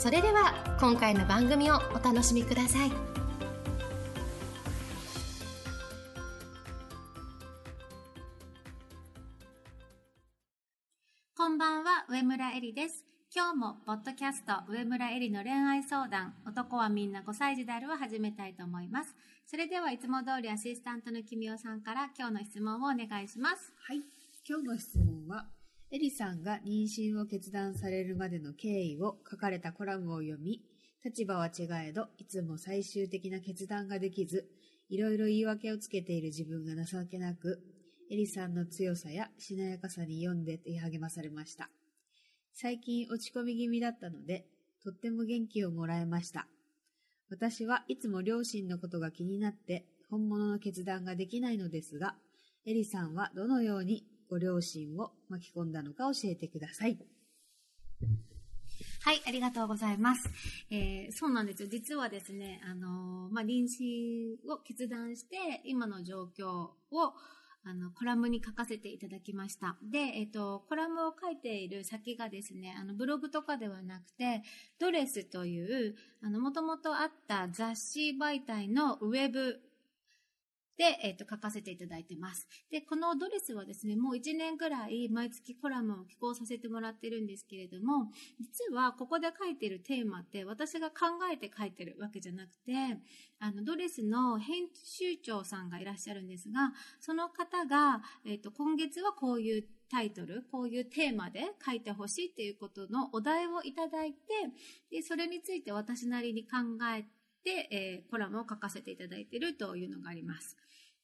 それでは今回の番組をお楽しみくださいこんばんは、上村えりです。今日も、ポッドキャスト、上村えりの恋愛相談、男はみんな5歳児であるを始めたいと思います。それでは、いつも通りアシスタントのきみおさんから今日の質問をお願いします。はい。今日の質問は、エリさんが妊娠を決断されるまでの経緯を書かれたコラムを読み、立場は違えど、いつも最終的な決断ができず、いろいろ言い訳をつけている自分が情けなく、エリさんの強さやしなやかさに読んで手励まされました。最近落ち込み気味だったので、とっても元気をもらえました。私はいつも両親のことが気になって、本物の決断ができないのですが、エリさんはどのようにご両親を巻き込んだのか教えてください。はい、ありがとうございます。えーそうなんですよ。実はですね、あのーまあ、妊娠を決断して、今の状況を、あの、コラムに書かせていただきました。で、えっ、と、コラムを書いている先がですね、あの、ブログとかではなくて、ドレスという、あの、もともとあった雑誌媒体のウェブで、えっ、と、書かせていただいてます。で、このドレスはですね、もう1年ぐらい毎月コラムを寄稿させてもらってるんですけれども、実はここで書いてるテーマって私が考えて書いてるわけじゃなくて、あの、ドレスの編集長さんがいらっしゃるんですが、その方が、えっ、と、今月はこういうタイトル、こういうテーマで書いてほしいっていうことのお題をいただいて、で、それについて私なりに考えて、えーコラムを書かせていただいているというのがあります。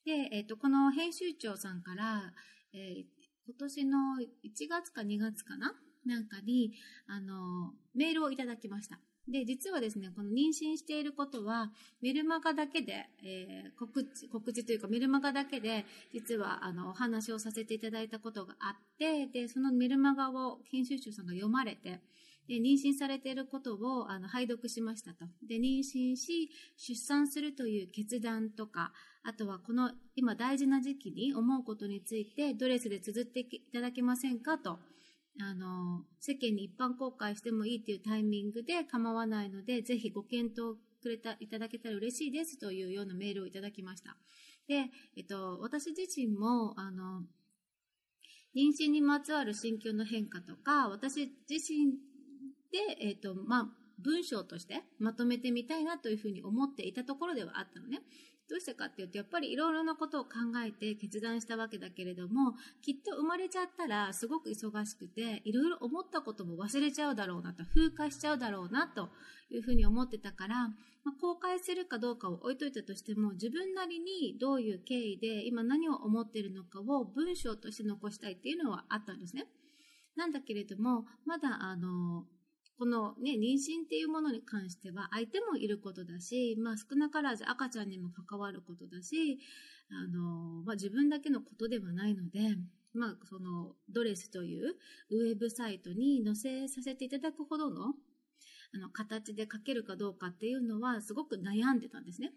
で、えっ、と、この編集長さんから、えー今年の1月か2月かな？なんかに、あの、メールをいただきました。で、実はですね、この妊娠していることは、メルマガだけで、えー告知、告知というかメルマガだけで、実は、あの、お話をさせていただいたことがあって、で、そのメルマガを編集長さんが読まれて、で、妊娠されていることを、あの、拝読しましたと。で、妊娠し、出産するという決断とか、あとはこの今大事な時期に思うことについてドレスで綴っていただけませんかと、あの、世間に一般公開してもいいっていうタイミングで構わないので、ぜひご検討くれた、いただけたら嬉しいですというようなメールをいただきました。で、えっと、私自身も、あの、妊娠にまつわる心境の変化とか、私自身で、えっと、まあ、文章としてまとめてみたいなというふうに思っていたところではあったのね。どうしてかっていうと、やっぱりいろいろなことを考えて決断したわけだけれども、きっと生まれちゃったらすごく忙しくて、いろいろ思ったことも忘れちゃうだろうなと、風化しちゃうだろうなというふうに思ってたから、まあ、公開するかどうかを置いといたとしても、自分なりにどういう経緯で今何を思っているのかを文章として残したいっていうのはあったんですね。なんだけれども、まだあの、このね、妊娠っていうものに関しては相手もいることだし、まあ少なからず赤ちゃんにも関わることだし、あの、まあ自分だけのことではないので、まあそのドレスというウェブサイトに載せさせていただくほどのあの形で書けるかどうかっていうのはすごく悩んでたんですね。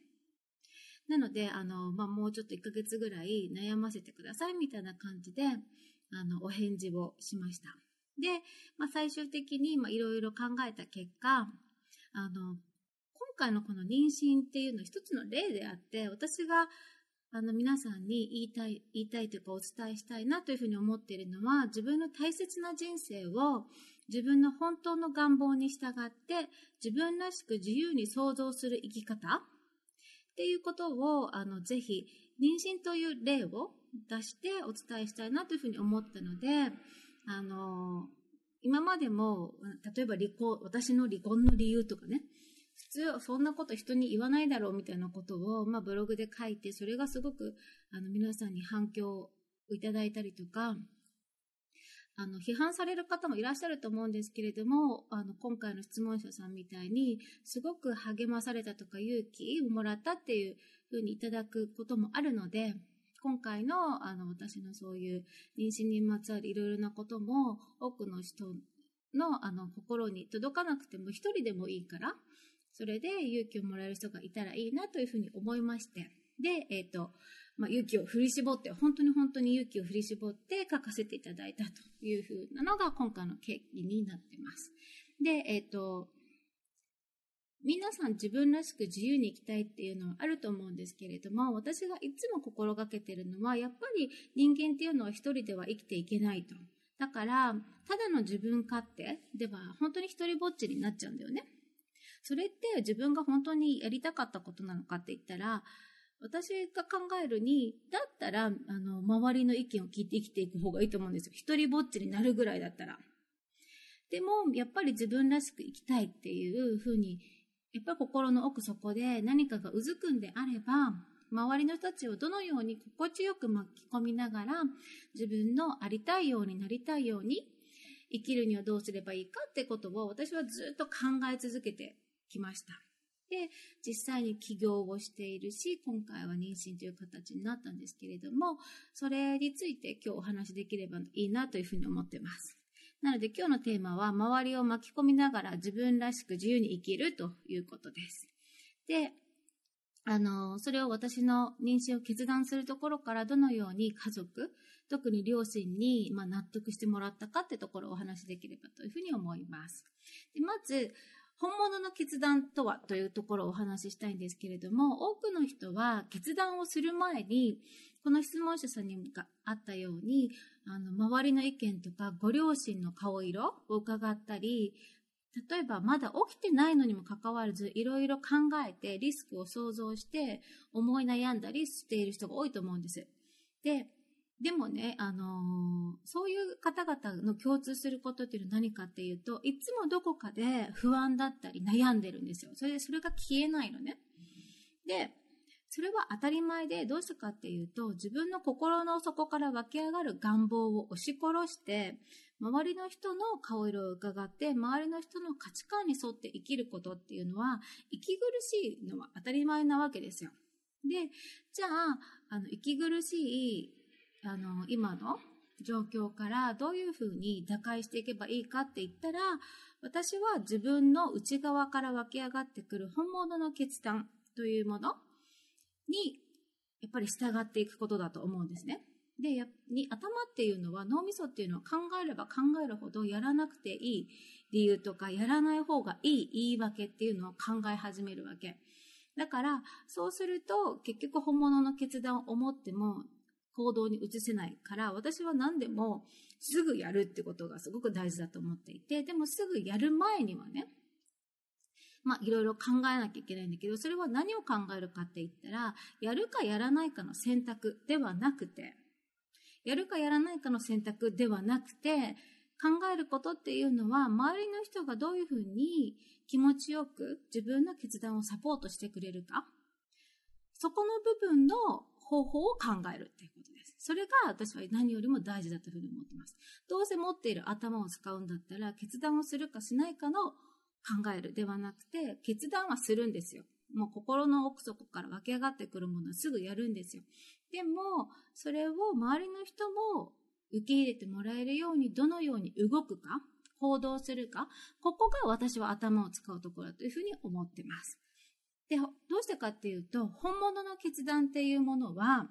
なので、あの、まあもうちょっと1ヶ月ぐらい悩ませてくださいみたいな感じで、あの、お返事をしました。で、まあ、最終的にいろいろ考えた結果、あの、今回のこの妊娠っていうのは一つの例であって、私があの皆さんに言いたい、言いたいというかお伝えしたいなというふうに思っているのは、自分の大切な人生を自分の本当の願望に従って、自分らしく自由に想像する生き方っていうことを、あの、ぜひ、妊娠という例を出してお伝えしたいなというふうに思ったので、あの、今までも、例えば離婚、私の離婚の理由とかね、普通そんなこと人に言わないだろうみたいなことを、まあ、ブログで書いて、それがすごくあの皆さんに反響をいただいたりとか、あの、批判される方もいらっしゃると思うんですけれども、あの、今回の質問者さんみたいに、すごく励まされたとか勇気をもらったっていうふうにいただくこともあるので、今回の、あの、私のそういう妊娠にまつわるいろいろなことも、多くの人の、あの、心に届かなくても一人でもいいから、それで勇気をもらえる人がいたらいいなというふうに思いまして、で、え、ー、と、まあ、勇気を振り絞って、本当に本当に勇気を振り絞って書かせていただいたというふうなのが今回の経緯になってます。で、えっ、ー、と、皆さん自分らしく自由に生きたいっていうのはあると思うんですけれども、私がいつも心がけてるのは、やっぱり人間っていうのは一人では生きていけないと。だから、ただの自分勝手では本当に一人ぼっちになっちゃうんだよね。それって自分が本当にやりたかったことなのかって言ったら、私が考えるに、だったら、あの、周りの意見を聞いて生きていく方がいいと思うんですよ。一人ぼっちになるぐらいだったら。でも、やっぱり自分らしく生きたいっていうふうに、やっぱり心の奥底で何かがうずくんであれば、周りの人たちをどのように心地よく巻き込みながら、自分のありたいようになりたいように、生きるにはどうすればいいかってことを私はずっと考え続けてきました。で、実際に起業をしているし、今回は妊娠という形になったんですけれども、それについて今日お話しできればいいなというふうに思ってます。なので今日のテーマは、周りを巻き込みながら自分らしく自由に生きるということです。で、あの、それを私の妊娠を決断するところからどのように家族、特に両親に、ま納得してもらったかってところをお話しできればというふうに思います。でまず、本物の決断とはというところをお話ししたいんですけれども、多くの人は決断をする前に、この質問者さんにあったように、あの、周りの意見とかご両親の顔色を伺ったり、例えばまだ起きてないのにもかかわらず、いろいろ考えてリスクを想像して思い悩んだりしている人が多いと思うんです。で、でもね、あのー、そういう方々の共通することっていうのは何かっていうと、いつもどこかで不安だったり悩んでるんですよ。それでそれが消えないのね。で、それは当たり前でどうしてかっていうと、自分の心の底から湧き上がる願望を押し殺して、周りの人の顔色を伺って、周りの人の価値観に沿って生きることっていうのは、息苦しいのは当たり前なわけですよ。で、じゃあ、あの、息苦しいあの、今の状況からどういうふうに打開していけばいいかって言ったら、私は自分の内側から湧き上がってくる本物の決断というものに、やっぱり従っていくことだと思うんですね。で、やに頭っていうのは脳みそっていうのは考えれば考えるほどやらなくていい理由とかやらない方がいい言い訳っていうのを考え始めるわけ。だから、そうすると結局本物の決断を思っても行動に移せないから、私は何でもすぐやるってことがすごく大事だと思っていて、でもすぐやる前にはね、まあ、いろいろ考えなきゃいけないんだけど、それは何を考えるかって言ったら、やるかやらないかの選択ではなくて、やるかやらないかの選択ではなくて、考えることっていうのは、周りの人がどういうふうに気持ちよく自分の決断をサポートしてくれるか、そこの部分の方法を考えるっていうことです。それが私は何よりも大事だというふうに思ってます。どうせ持っている頭を使うんだったら、決断をするかしないかの考えるではなくて、決断はするんですよ。もう心の奥底から湧き上がってくるものはすぐやるんですよ。でも、それを周りの人も受け入れてもらえるように、どのように動くか、行動するか、ここが私は頭を使うところだというふうに思ってます。で、どうしてかっていうと、本物の決断っていうものは、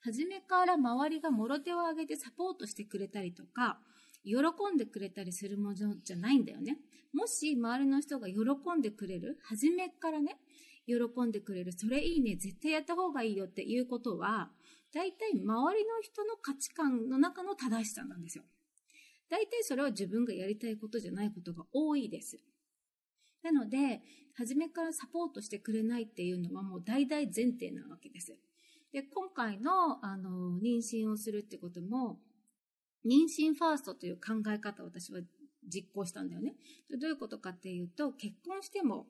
初めから周りがもろ手を挙げてサポートしてくれたりとか、喜んでくれたりするものじゃないんだよね。もし周りの人が喜んでくれる、初めからね、喜んでくれる、それいいね、絶対やった方がいいよっていうことは、大体周りの人の価値観の中の正しさなんですよ。大体それは自分がやりたいことじゃないことが多いです。なので、初めからサポートしてくれないっていうのはもう大々前提なわけです。で、今回の、あの、妊娠をするってことも、妊娠ファーストという考え方を私は実行したんだよね。どういうことかっていうと、結婚しても、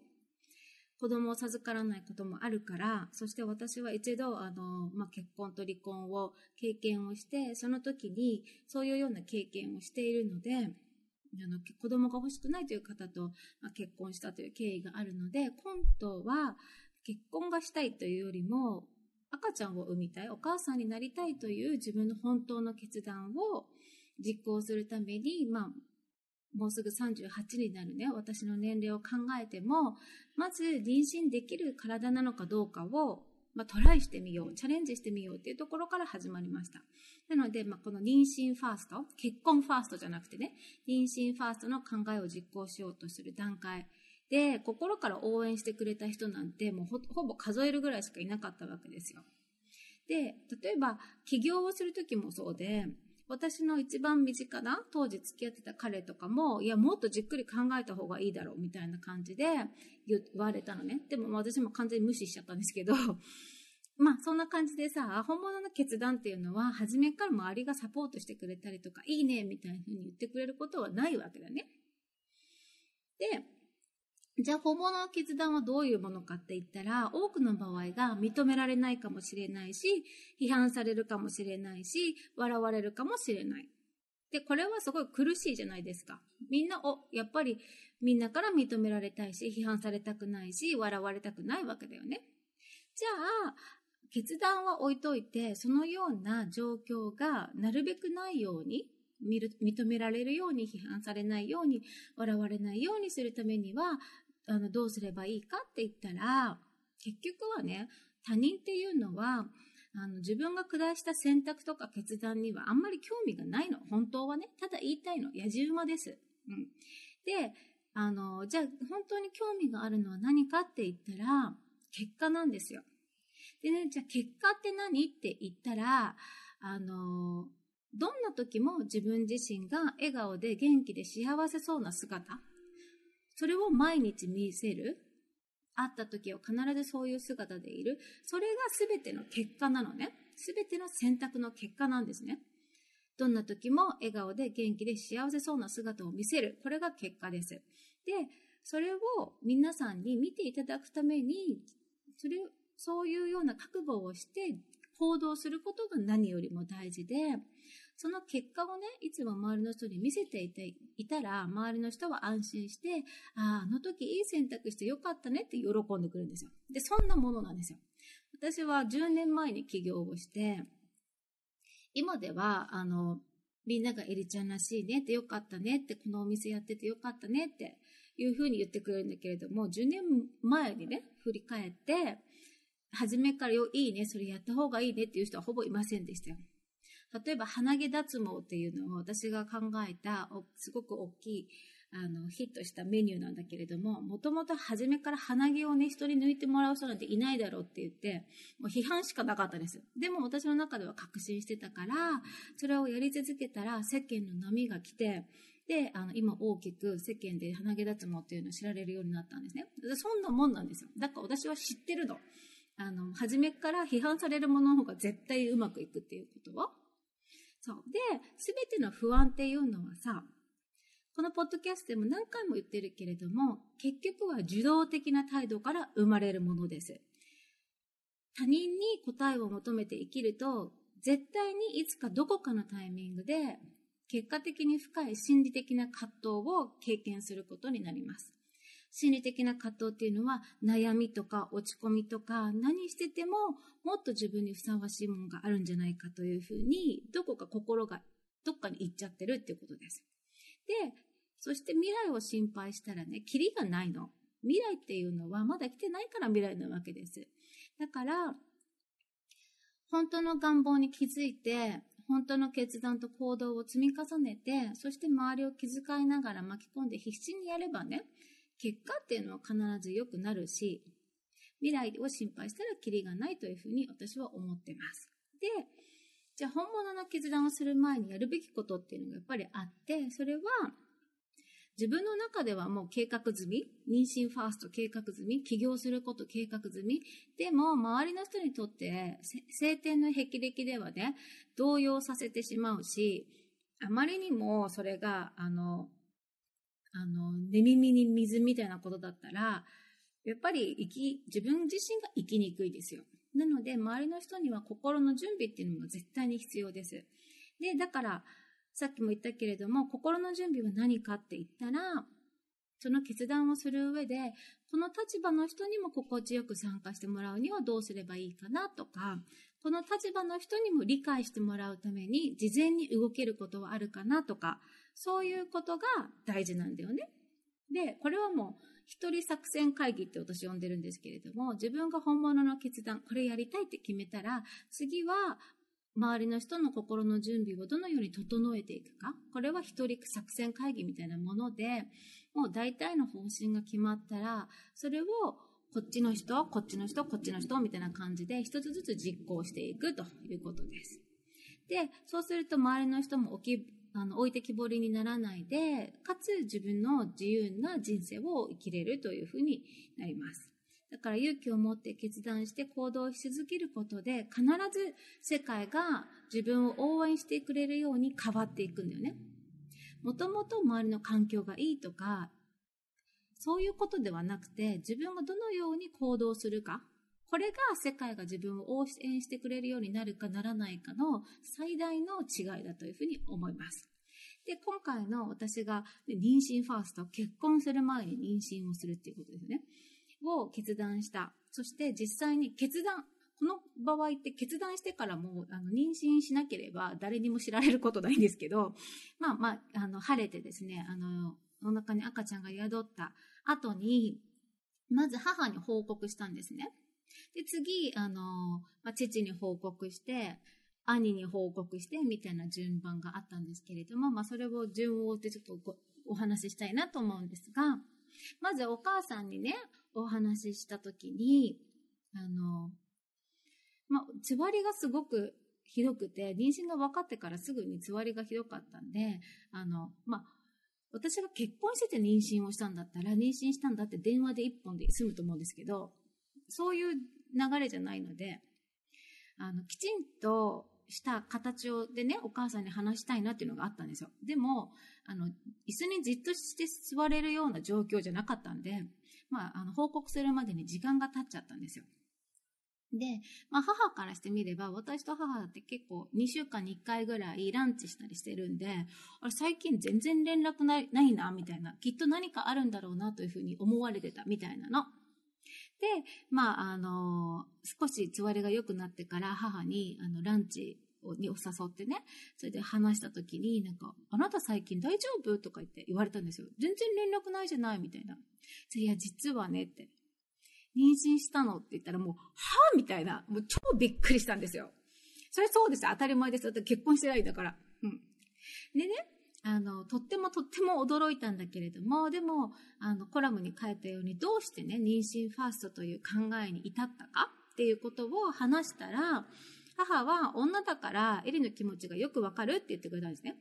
子供を授からないこともあるから、そして私は一度、あの、まあ、結婚と離婚を経験をして、その時にそういうような経験をしているので、あの、子供が欲しくないという方と、まあ、結婚したという経緯があるので、今度は結婚がしたいというよりも、赤ちゃんを産みたい、お母さんになりたいという自分の本当の決断を実行するために、まあ、もうすぐ38になるね、私の年齢を考えても、まず妊娠できる体なのかどうかを、まあ、トライしてみよう、チャレンジしてみようっていうところから始まりました。なので、まあ、この妊娠ファースト、結婚ファーストじゃなくてね、妊娠ファーストの考えを実行しようとする段階で、心から応援してくれた人なんて、もうほぼ数えるぐらいしかいなかったわけですよ。で、例えば、起業をするときもそうで、私の一番身近な当時付き合ってた彼とかも、いや、もっとじっくり考えた方がいいだろうみたいな感じで言われたのね。でも私も完全に無視しちゃったんですけど、まあそんな感じでさ、本物の決断っていうのは、初めから周りがサポートしてくれたりとか、いいねみたいな風に言ってくれることはないわけだね。で、じゃあ本物の決断はどういうものかって言ったら、多くの場合が認められないかもしれないし、批判されるかもしれないし、笑われるかもしれない。で、これはすごい苦しいじゃないですか。みんな、お、やっぱりみんなから認められたいし、批判されたくないし、笑われたくないわけだよね。じゃあ、決断は置いといて、そのような状況がなるべくないように、認められるように、批判されないように、笑われないようにするためには、あの、どうすればいいかって言ったら、結局はね、他人っていうのは、あの、自分が下した選択とか決断にはあんまり興味がないの。本当はね。ただ言いたいの。野じ馬です。うん。で、あの、じゃあ本当に興味があるのは何かって言ったら、結果なんですよ。でね、じゃあ結果って何って言ったら、あの、どんな時も自分自身が笑顔で元気で幸せそうな姿、それを毎日見せる。会った時は必ずそういう姿でいる。それが全ての結果なのね。全ての選択の結果なんですね。どんな時も笑顔で元気で幸せそうな姿を見せる。これが結果です。で、それを皆さんに見ていただくために、それ、そういうような覚悟をして行動することが何よりも大事で、その結果をね、いつも周りの人に見せていていたら、周りの人は安心して、ああ、あの時いい選択してよかったねって喜んでくるんですよ。で、そんなものなんですよ。私は10年前に起業をして、今では、あの、みんながエリちゃんらしいねってよかったねって、このお店やっててよかったねっていうふうに言ってくれるんだけれども、10年前にね、振り返って、初めからよ、いいね、それやった方がいいねっていう人はほぼいませんでしたよ。例えば、鼻毛脱毛っていうのを私が考えた、すごく大きい、あの、ヒットしたメニューなんだけれども、もともと初めから鼻毛をね、人に抜いてもらう人なんていないだろうって言って、もう批判しかなかったです。でも私の中では確信してたから、それをやり続けたら世間の波が来て、で、あの、今大きく世間で鼻毛脱毛っていうのを知られるようになったんですね。そんなもんなんですよ。だから私は知ってるの。あの、初めから批判されるものの方が絶対うまくいくっていうことは。そう。で、すべての不安っていうのはさ、このポッドキャストでも何回も言ってるけれども、結局は受動的な態度から生まれるものです。他人に答えを求めて生きると、絶対にいつかどこかのタイミングで、結果的に深い心理的な葛藤を経験することになります。心理的な葛藤っていうのは悩みとか落ち込みとか何しててももっと自分にふさわしいものがあるんじゃないかというふうにどこか心がどっかに行っちゃってるっていうことです。で、そして未来を心配したらね、キリがないの。未来っていうのはまだ来てないから未来なわけです。だから、本当の願望に気づいて、本当の決断と行動を積み重ねて、そして周りを気遣いながら巻き込んで必死にやればね、結果っていうのは必ず良くなるし、未来を心配したらキリがないというふうに私は思ってます。で、じゃあ本物の決断をする前にやるべきことっていうのがやっぱりあって、それは自分の中ではもう計画済み、妊娠ファースト計画済み、起業すること計画済み、でも周りの人にとって晴天の霹靂ではね、動揺させてしまうし、あまりにもそれが、あの、あの、寝耳に水みたいなことだったら、やっぱり生き、自分自身が生きにくいですよ。なので、周りの人には心の準備っていうのも絶対に必要です。で、だから、さっきも言ったけれども、心の準備は何かって言ったら、その決断をする上で、この立場の人にも心地よく参加してもらうにはどうすればいいかなとか、この立場の人にも理解してもらうために事前に動けることはあるかなとか、そういうことが大事なんだよね。で、これはもう一人作戦会議って私呼んでるんですけれども、自分が本物の決断、これやりたいって決めたら、次は周りの人の心の準備をどのように整えていくか。これは一人作戦会議みたいなもので、もう大体の方針が決まったら、それをこっちの人、こっちの人、こっちの人みたいな感じで一つずつ実行していくということです。で、そうすると周りの人も置き、あの、置いてきぼりにならないで、かつ自分の自由な人生を生きれるというふうになります。だから勇気を持って決断して行動し続けることで、必ず世界が自分を応援してくれるように変わっていくんだよね。もともと周りの環境がいいとか、そういうことではなくて、自分がどのように行動するか、これが世界が自分を応援してくれるようになるかならないかの最大の違いだというふうに思います。で、今回の私が妊娠ファースト、結婚する前に妊娠をするっていうことですね。を決断した。そして実際に決断、この場合って決断してからもあの妊娠しなければ誰にも知られることないんですけど、まあまあ、あの、晴れてですね、あの、お腹に赤ちゃんが宿った後に、まず母に報告したんですね。で、次、あの、まあ、父に報告して、兄に報告して、みたいな順番があったんですけれども、まあ、それを順を追ってちょっとお話ししたいなと思うんですが、まずお母さんにね、お話ししたときに、あの、まあ、つわりがすごくひどくて、妊娠が分かってからすぐにつわりがひどかったんで、あの、まあ、私が結婚してて妊娠をしたんだったら、妊娠したんだって電話で一本で済むと思うんですけど、そういう流れじゃないので、あの、きちんとした形をでね、お母さんに話したいなっていうのがあったんですよ。でも、あの、椅子にじっとして座れるような状況じゃなかったんで、まあ、あの、報告するまでに時間が経っちゃったんですよ。で、まあ母からしてみれば、私と母って結構2週間に1回ぐらいランチしたりしてるんで、あれ最近全然連絡ないないな、みたいな。きっと何かあるんだろうなというふうに思われてたみたいなの。で、まあ、あの、少しつわりが良くなってから母に、あの、ランチにお誘ってね、それで話した時に、なんか、あなた最近大丈夫？とか言って言われたんですよ。全然連絡ないじゃないみたいな。いや、実はねって。妊娠したの？って言ったらもう、はぁみたいな、もう超びっくりしたんですよ。それそうです当たり前ですよ。結婚してないんだから。うん。でね、あの、とってもとっても驚いたんだけれども、でも、あの、コラムに書いたように、どうしてね、妊娠ファーストという考えに至ったか？っていうことを話したら、母は女だからエリの気持ちがよくわかるって言ってくれたんですね。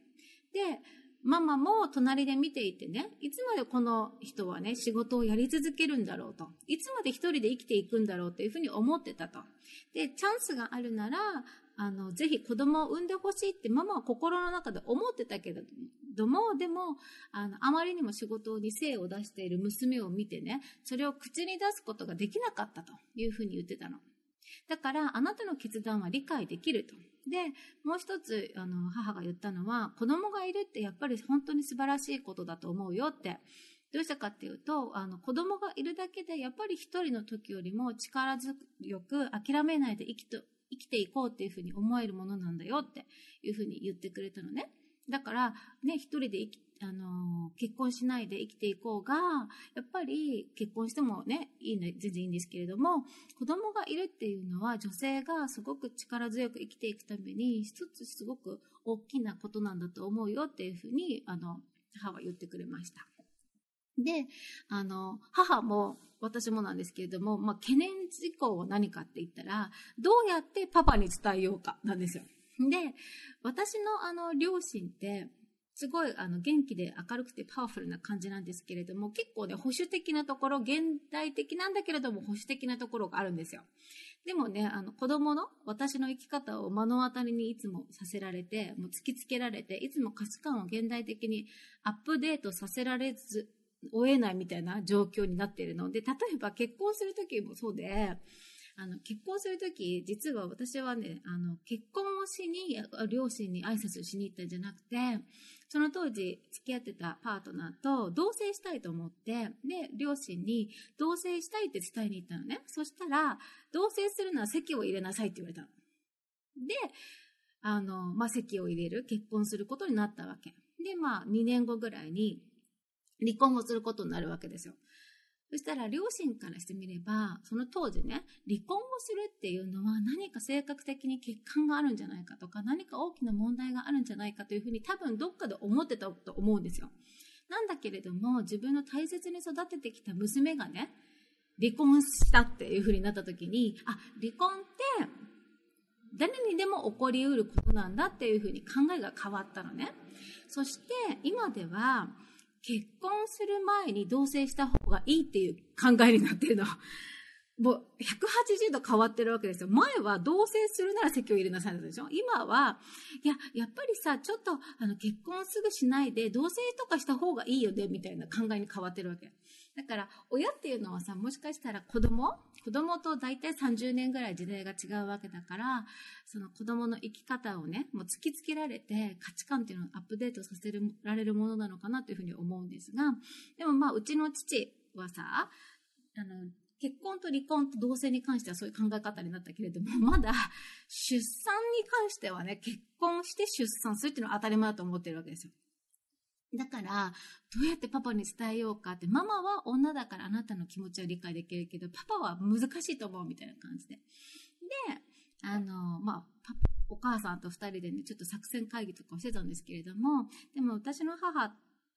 で、ママも隣で見ていてね、いつまでこの人はね、仕事をやり続けるんだろうと。いつまで一人で生きていくんだろうというふうに思ってたと。で、チャンスがあるなら、あの、ぜひ子供を産んでほしいってママは心の中で思ってたけれども、でも、あの、あまりにも仕事に精を出している娘を見てね、それを口に出すことができなかったというふうに言ってたの。だから、あなたの決断は理解できると。で、もう一つ、あの、母が言ったのは、子供がいるってやっぱり本当に素晴らしいことだと思うよって。どうしたかっていうと、あの、子供がいるだけで、やっぱり一人の時よりも力強く諦めないで生きと生きていこうっていうふうに思えるものなんだよっていうふうに言ってくれたのね。だから、ね、一人であの、結婚しないで生きていこうが、やっぱり結婚してもね、いいね、全然いいんですけれども、子供がいるっていうのは女性がすごく力強く生きていくために、一つすごく大きなことなんだと思うよっていうふうに、あの、母は言ってくれました。で、あの、母も私もなんですけれども、まあ、懸念事項は何かって言ったら、どうやってパパに伝えようかなんですよ。で、私のあの、両親って、すごいあの元気で明るくてパワフルな感じなんですけれども、結構ね、保守的なところ、現代的なんだけれども保守的なところがあるんですよ。でもね、あの子供の私の生き方を目の当たりにいつもさせられて、もう突きつけられて、いつも価値観を現代的にアップデートさせられず、追えないみたいな状況になっているので、例えば結婚するときもそうで、あの、結婚するとき、実は私はね、あの、結婚をしに、両親に挨拶しに行ったんじゃなくて、その当時付き合ってたパートナーと同棲したいと思って、で、両親に同棲したいって伝えに行ったのね。そしたら、同棲するなら席を入れなさいって言われたの。で、あの、まあ、席を入れる、結婚することになったわけ。で、まあ、2年後ぐらいに離婚をすることになるわけですよ。そしたら両親からしてみれば、その当時ね、離婚をするっていうのは何か性格的に欠陥があるんじゃないかとか、何か大きな問題があるんじゃないかというふうに多分どっかで思ってたと思うんですよ。なんだけれども、自分の大切に育ててきた娘がね、離婚したっていうふうになった時に、あ、離婚って誰にでも起こりうることなんだっていうふうに考えが変わったのね。そして今では、結婚する前に同棲した方がいいっていう考えになってるの。もう180度変わってるわけですよ。前は同棲するなら籍を入れなさいでしょ今は、いや、やっぱりさ、ちょっとあの結婚すぐしないで同棲とかした方がいいよね、みたいな考えに変わってるわけ。だから、親っていうのはさ、もしかしたら子供子供と大体30年ぐらい時代が違うわけだから、その子供の生き方をね、もう突きつけられて価値観っていうのをアップデートさせられるものなのかなというふうに思うんですが、でもまあ、うちの父はさ、あの、結婚と離婚と同性に関してはそういう考え方になったけれども、まだ出産に関してはね、結婚して出産するっていうのは当たり前だと思ってるわけですよ。だから、どうやってパパに伝えようかって、ママは女だからあなたの気持ちは理解できるけど、パパは難しいと思うみたいな感じで。で、あの、まあ、お母さんと二人でね、ちょっと作戦会議とかをしてたんですけれども、でも私の母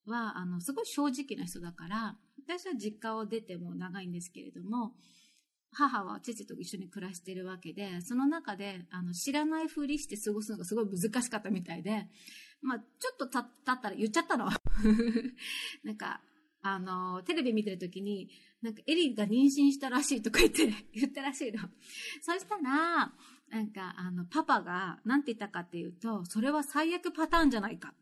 は、あの、すごい正直な人だから、私は実家を出ても長いんですけれども、母は父と一緒に暮らしているわけで、その中で、あの、知らないふりして過ごすのがすごい難しかったみたいで、まあ、ちょっとた、ったら言っちゃったの。なんか、あの、テレビ見てる時に、なんか、エリが妊娠したらしいとか言って、言ったらしいの。そしたら、なんか、あの、パパが、なんて言ったかっていうと、それは最悪パターンじゃないかっ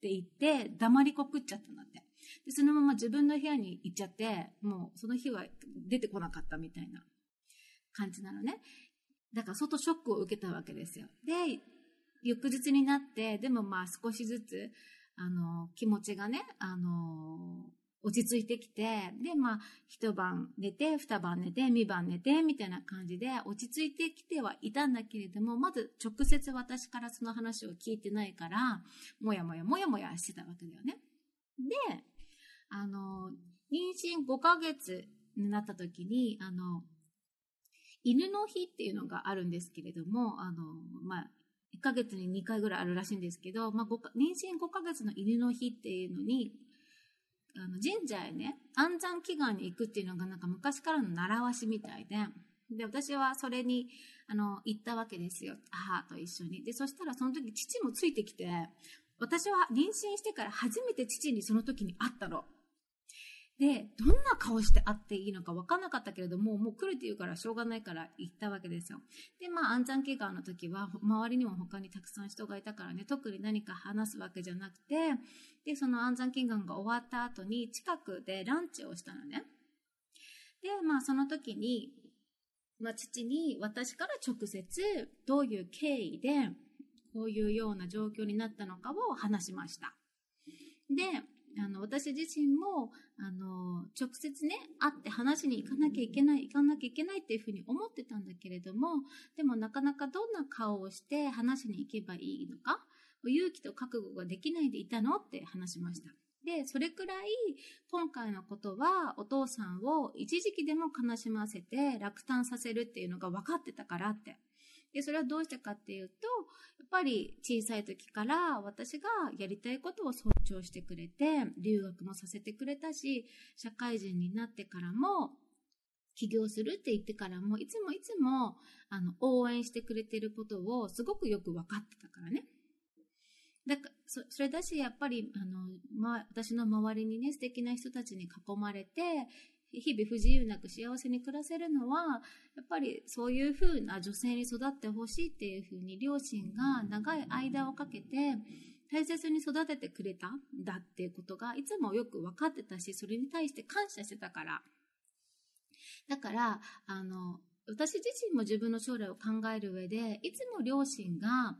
て言って、黙りこくっちゃったんだって。で、そのまま自分の部屋に行っちゃって、もうその日は出てこなかったみたいな感じなのね。だから相当ショックを受けたわけですよ。で、翌日になって、でもまあ少しずつ、あの、気持ちがね、あの、落ち着いてきて、で、まあ、一晩寝て、二晩寝て、二晩寝て、みたいな感じで落ち着いてきてはいたんだけれども、まず直接私からその話を聞いてないから、もやもやもやもやしてたわけだよね。で、あの、妊娠5ヶ月になった時に、あの、犬の日っていうのがあるんですけれども、あの、まあ、1ヶ月に2回ぐらいあるらしいんですけど、まあ、妊娠5ヶ月の犬の日っていうのに、あの神社へね、安産祈願に行くっていうのがなんか昔からの習わしみたいで、で、私はそれに、あの、行ったわけですよ。母と一緒に。で、そしたらその時父もついてきて、私は妊娠してから初めて父にその時に会ったの。で、どんな顔して会っていいのか分かんなかったけれども、もう来るって言うからしょうがないから行ったわけですよ。で、まあ、安産祈願の時は、周りにも他にたくさん人がいたからね、特に何か話すわけじゃなくて、で、その安産祈願が終わった後に、近くでランチをしたのね。で、まあ、その時に、まあ、父に私から直接、どういう経緯で、こういうような状況になったのかを話しました。で、あの、私自身も、あの、直接ね、会って話に行かなきゃいけない、行かなきゃいけないっていうふうに思ってたんだけれども、でもなかなかどんな顔をして話に行けばいいのか、勇気と覚悟ができないでいたのって話しました。で、それくらい今回のことはお父さんを一時期でも悲しませて落胆させるっていうのが分かってたからって。で、それはどうしてかっていうと、やっぱり小さい時から私がやりたいことを尊重してくれて、留学もさせてくれたし、社会人になってからも、起業するって言ってからも、いつもいつも、あの、応援してくれてることをすごくよく分かってたからね。だからそそれだし、やっぱり、あの、ま、私の周りにね、素敵な人たちに囲まれて、日々不自由なく幸せに暮らせるのは、やっぱりそういう風な女性に育ってほしいっていう風に両親が長い間をかけて、大切に育ててくれたんだっていうことがいつもよく分かってたし、それに対して感謝してたから。だから、あの、私自身も自分の将来を考える上で、いつも両親が、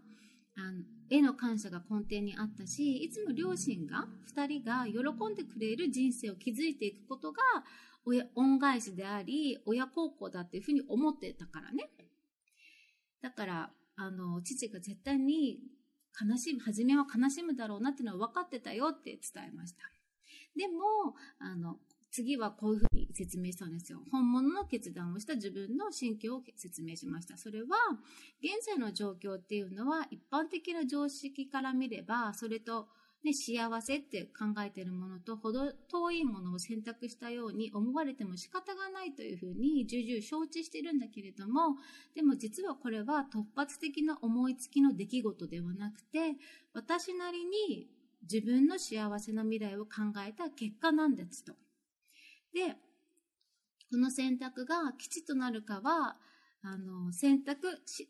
あの絵の感謝が根底にあったし、いつも両親が、二人が喜んでくれる人生を築いていくことが、恩返しであり、親孝行だっていうふうに思ってたからね。だから、あの、父が絶対に悲しむ、初めは悲しむだろうなっていうのは分かってたよって伝えました。でも、あの、次はこういうふうに説明したんですよ。本物の決断をした自分の心境を説明しました。それは、現在の状況っていうのは一般的な常識から見れば、それと、ね、幸せって考えてるものとほど遠いものを選択したように思われても仕方がないというふうに重々承知してるんだけれども、でも実はこれは突発的な思いつきの出来事ではなくて、私なりに自分の幸せな未来を考えた結果なんですと。で、この選択が吉となるかは、あの、選択し、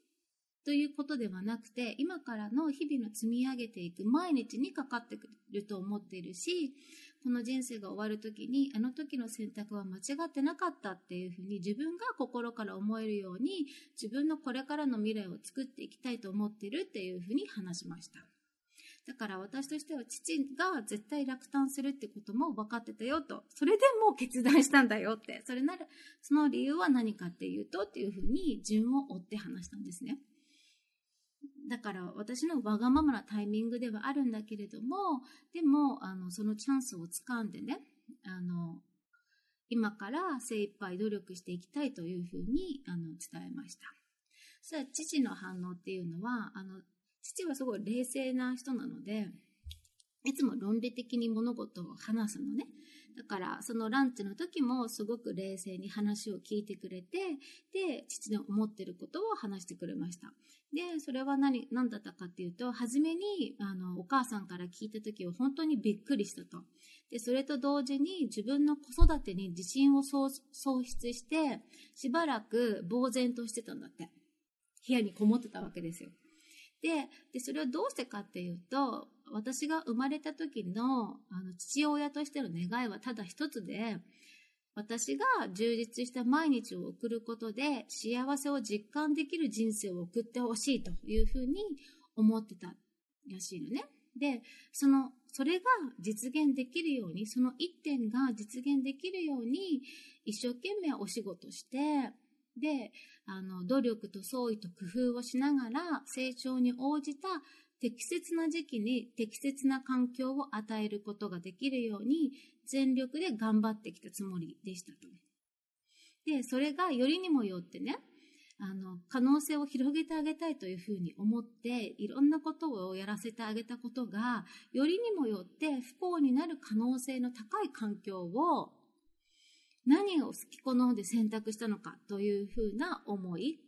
ということではなくて、今からの日々の積み上げていく毎日にかかってくると思っているし、この人生が終わる時に、あの時の選択は間違ってなかったっていうふうに自分が心から思えるように、自分のこれからの未来を作っていきたいと思っているっていうふうに話しました。だから私としては父が絶対落胆するってことも分かってたよと。それでもう決断したんだよって。それなら、その理由は何かっていうとっていうふうに順を追って話したんですね。だから私のわがままなタイミングではあるんだけれども、でも、あの、そのチャンスをつかんでね、あの、今から精一杯努力していきたいというふうにあの伝えました。そした父の反応っていうのは、あの、父はすごい冷静な人なので、いつも論理的に物事を話すのね。だから、そのランチの時もすごく冷静に話を聞いてくれて、で、父の思ってることを話してくれました。で、それは何、何だったかっていうと、初めに、あの、お母さんから聞いた時は本当にびっくりしたと。で、それと同時に自分の子育てに自信を喪失して、しばらく呆然としてたんだって。部屋にこもってたわけですよ。で、でそれはどうしてかっていうと、私が生まれた時のあの父親としての願いはただ一つで、私が充実した毎日を送ることで幸せを実感できる人生を送ってほしいというふうに思ってたらしいのね。で、その、それが実現できるように、その一点が実現できるように、一生懸命お仕事して、で、あの、努力と創意と工夫をしながら成長に応じた適切な時期に適切な環境を与えることができるように全力で頑張ってきたつもりでしたと。で、それがよりにもよってね、あの、可能性を広げてあげたいというふうに思って、いろんなことをやらせてあげたことが、よりにもよって不幸になる可能性の高い環境を何を好き好んで選択したのかというふうな思い、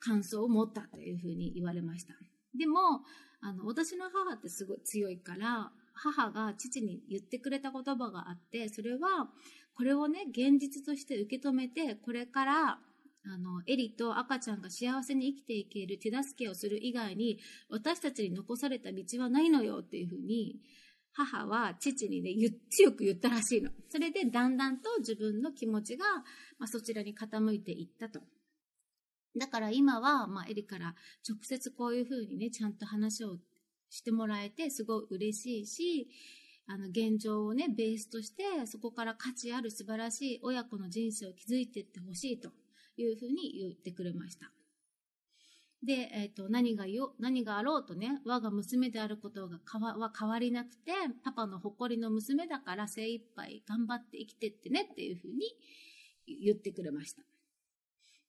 感想を持ったというふうに言われました。でも、あの、私の母ってすごい強いから、母が父に言ってくれた言葉があって、それは、これをね、現実として受け止めて、これから、あの、エリと赤ちゃんが幸せに生きていける手助けをする以外に、私たちに残された道はないのよっていうふうに、母は父にね、強く言ったらしいの。それでだんだんと自分の気持ちが、まあ、そちらに傾いていったと。だから今は、まあ、エリから直接こういうふうにね、ちゃんと話をしてもらえて、すごい嬉しいし、あの、現状をね、ベースとして、そこから価値ある素晴らしい親子の人生を築いていってほしいというふうに言ってくれました。で、えっ、ー、と、何がよ、何があろうとね、我が娘であることがかわは変わりなくて、パパの誇りの娘だから精一杯頑張って生きてってねっていうふうに言ってくれました。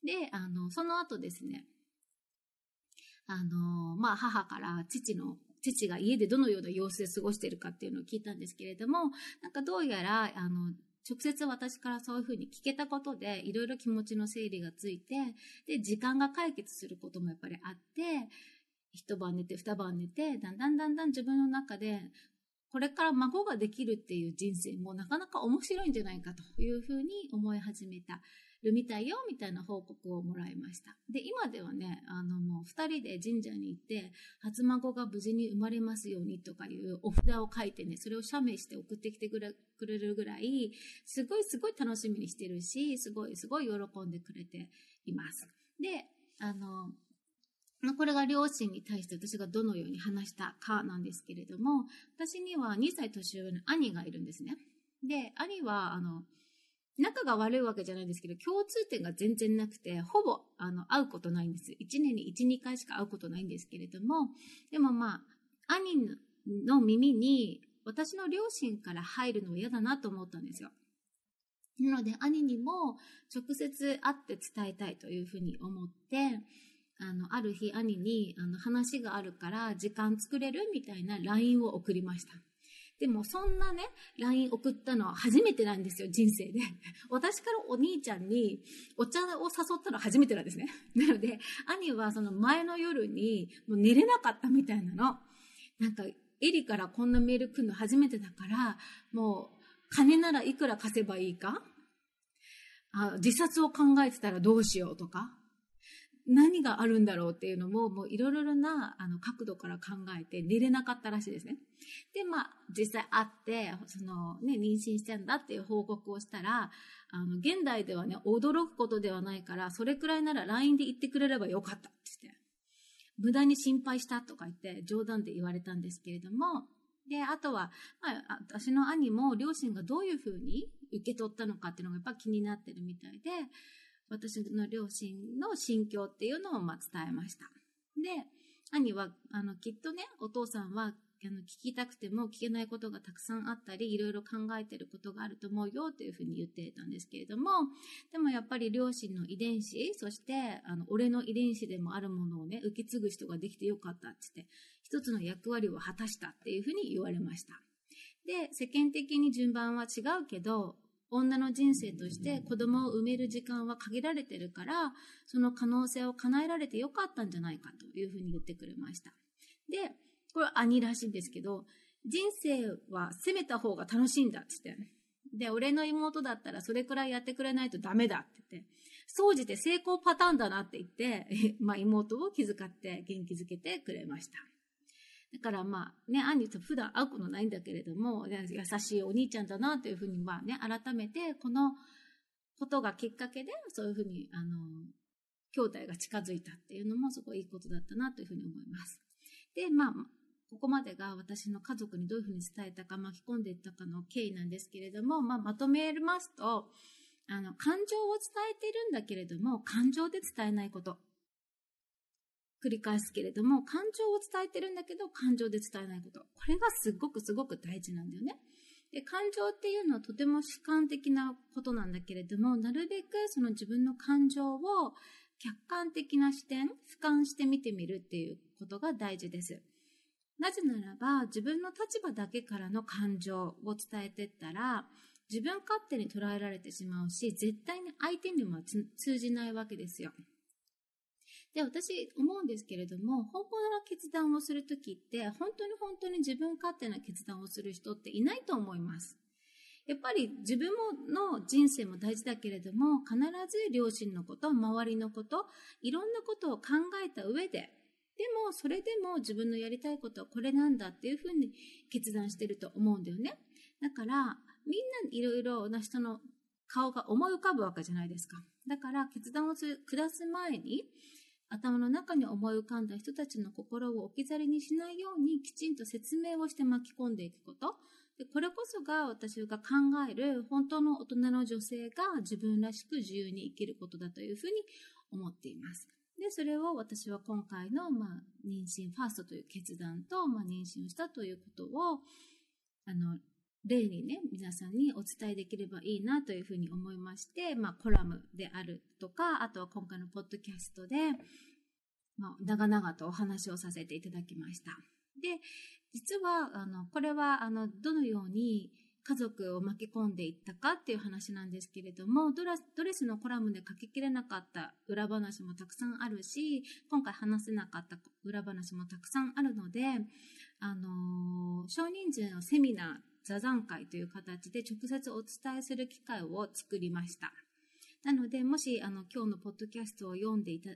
で、あの、その後ですね、あの、まあ、母から父の、父が家でどのような様子で過ごしているかっていうのを聞いたんですけれども、なんかどうやら、あの、直接私からそういうふうに聞けたことで、いろいろ気持ちの整理がついて、で、時間が解決することもやっぱりあって、一晩寝て、二晩寝て、だんだんだんだん自分の中で、これから孫ができるっていう人生もなかなか面白いんじゃないかというふうに思い始めた。るみたいよみたいな報告をもらいました。で、今ではね、あのもう二人で神社に行って、初孫が無事に生まれますようにとかいうお札を書いてね、それを写メして送ってきてくれるぐらい、すごいすごい楽しみにしてるし、すごいすごい喜んでくれています。で、あの、これが両親に対して私がどのように話したかなんですけれども、私には2歳年上の兄がいるんですね。で、兄は、あの、仲が悪いわけじゃないですけど、共通点が全然なくて、ほぼ、あの、会うことないんです。1年に1、2回しか会うことないんですけれども、でもまあ、兄の耳に、私の両親から入るのは嫌だなと思ったんですよ。なので、兄にも直接会って伝えたいというふうに思って、あの、ある日兄に、あの、話があるから時間作れるみたいな LINE を送りました。でもそんなね、LINE 送ったのは初めてなんですよ、人生で。私からお兄ちゃんにお茶を誘ったのは初めてなんですね。なので、兄はその前の夜にもう寝れなかったみたいなの。なんか、エリからこんなメール来るの初めてだから、もう、金ならいくら貸せばいいか？あ自殺を考えてたらどうしようとか？何があるんだろうっていうのも、いろいろなあの角度から考えて寝れなかったらしいですね。で、まあ、実際会って、そのね、妊娠してんだっていう報告をしたら、あの、現代ではね、驚くことではないから、それくらいなら LINE で言ってくれればよかったって言って、無駄に心配したとか言って冗談で言われたんですけれども、で、あとは、まあ、私の兄も両親がどういうふうに受け取ったのかっていうのがやっぱ気になってるみたいで、私の両親の心境っていうのをまあ伝えました。で、兄は、あの、きっとね、お父さんは、あの、聞きたくても聞けないことがたくさんあったり、いろいろ考えてることがあると思うよというふうに言っていたんですけれども、でもやっぱり両親の遺伝子、そして、あの、俺の遺伝子でもあるものをね、受け継ぐ人ができてよかったって言って、一つの役割を果たしたっていうふうに言われました。で、世間的に順番は違うけど、女の人生として子供を産める時間は限られてるから、その可能性を叶えられてよかったんじゃないかというふうに言ってくれました。で、これは兄らしいんですけど、人生は攻めた方が楽しいんだって言って。で、俺の妹だったらそれくらいやってくれないとダメだって言って。総じて成功パターンだなって言って、まあ妹を気遣って元気づけてくれました。だからまあね、兄と普段会うことないんだけれども、優しいお兄ちゃんだなというふうにまあね、改めてこのことがきっかけで、そういうふうに、あの、兄弟が近づいたっていうのもすごいいいことだったなというふうに思います。で、まあ、ここまでが私の家族にどういうふうに伝えたか、巻き込んでいったかの経緯なんですけれども、まあ、まとめますと、あの、感情を伝えているんだけれども、感情で伝えないこと。繰り返すけれども、感情を伝えてるんだけど、感情で伝えないこと。これがすごくすごく大事なんだよね。で、感情っていうのはとても主観的なことなんだけれども、なるべくその自分の感情を客観的な視点、俯瞰して見てみるっていうことが大事です。なぜならば、自分の立場だけからの感情を伝えてったら、自分勝手に捉えられてしまうし、絶対に相手にも通じないわけですよ。で、私思うんですけれども、本物の決断をするときって、本当に本当に自分勝手な決断をする人っていないと思います。やっぱり自分もの人生も大事だけれども、必ず両親のこと、周りのこと、いろんなことを考えた上で、でも、それでも自分のやりたいことはこれなんだっていうふうに決断してると思うんだよね。だから、みんないろいろな人の顔が思い浮かぶわけじゃないですか。だから、決断を下す前に、頭の中に思い浮かんだ人たちの心を置き去りにしないようにきちんと説明をして巻き込んでいくこと。でこれこそが私が考える本当の大人の女性が自分らしく自由に生きることだというふうに思っています。で、それを私は今回の、まあ、妊娠ファーストという決断と、まあ、妊娠をしたということを、あの、例にね、皆さんにお伝えできればいいなというふうに思いまして、まあ、コラムであるとか、あとは今回のポッドキャストで、まあ、長々とお話をさせていただきました。で、実は、あの、これは、あの、どのように家族を巻き込んでいったかっていう話なんですけれども、ドレスのコラムで書ききれなかった裏話もたくさんあるし、今回話せなかった裏話もたくさんあるので、あの少人数のセミナー、座談会という形で直接お伝えする機会を作りました。なので、もし、あの、今日のポッドキャストを読んでいた、あ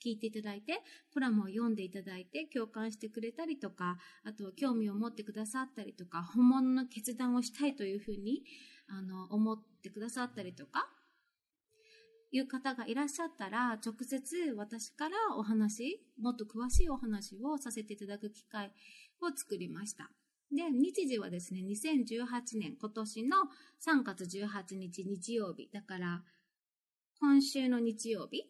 聞いていただいて、コラムを読んでいただいて、共感してくれたりとか、あと、興味を持ってくださったりとか、本物の決断をしたいというふうに、あの、思ってくださったりとか、いう方がいらっしゃったら、直接私からお話、もっと詳しいお話をさせていただく機会を作りました。で、日時はですね、2018年、今年の3月18日日曜日、だから、今週の日曜日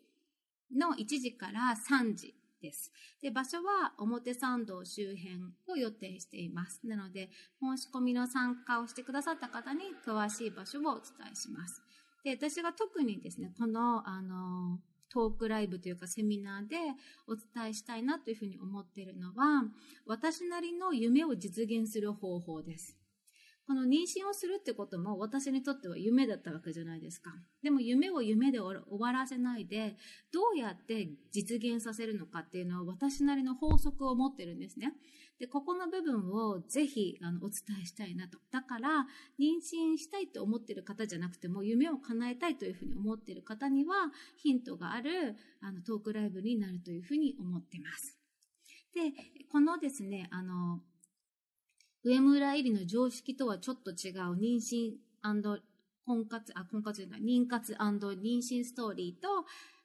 の1時から3時です。で、場所は表参道周辺を予定しています。なので、申し込みの参加をしてくださった方に詳しい場所をお伝えします。で、私が特にですね、この、あの、トークライブというかセミナーでお伝えしたいなというふうに思っているのは、私なりの夢を実現する方法です。この妊娠をするってことも私にとっては夢だったわけじゃないですか。でも夢を夢で終わらせないで、どうやって実現させるのかっていうのは私なりの法則を持ってるんですね。で、ここの部分をぜひあのお伝えしたいなと。だから、妊娠したいと思ってる方じゃなくても、夢を叶えたいというふうに思ってる方には、ヒントがあるあのトークライブになるというふうに思ってます。で、このですね、あの、上村入りの常識とはちょっと違う妊娠婚活、あ、婚活じゃない、妊活妊娠ストーリーと、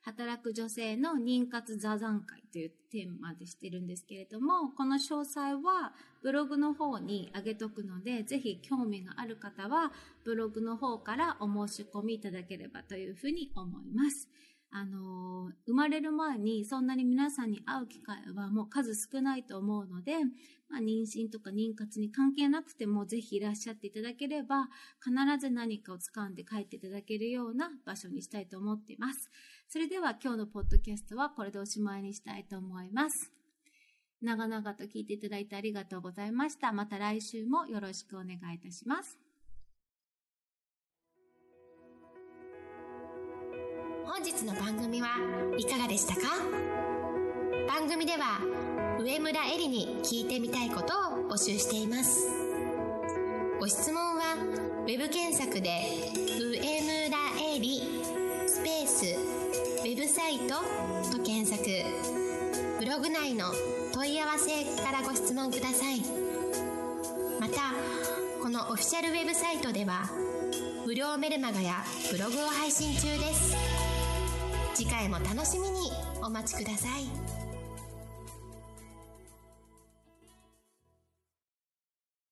働く女性の妊活座談会というテーマでしてるんですけれども、この詳細はブログの方に上げとくので、ぜひ興味がある方はブログの方からお申し込みいただければというふうに思います。あの、生まれる前にそんなに皆さんに会う機会はもう数少ないと思うので、まあ、妊娠とか妊活に関係なくてもぜひいらっしゃっていただければ、必ず何かを掴んで帰っていただけるような場所にしたいと思っています。それでは今日のポッドキャストはこれでおしまいにしたいと思います。長々と聞いていただいてありがとうございました。また来週もよろしくお願いいたします。本日の番組はいかがでしたか？番組では上村えりに聞いてみたいことを募集していますご質問は web 検索で「上村サイトと検索。ブログ内の問い合わせからご質問ください。またこのオフィシャルウェブサイトでは無料メルマガやブログを配信中です。次回も楽しみにお待ちください。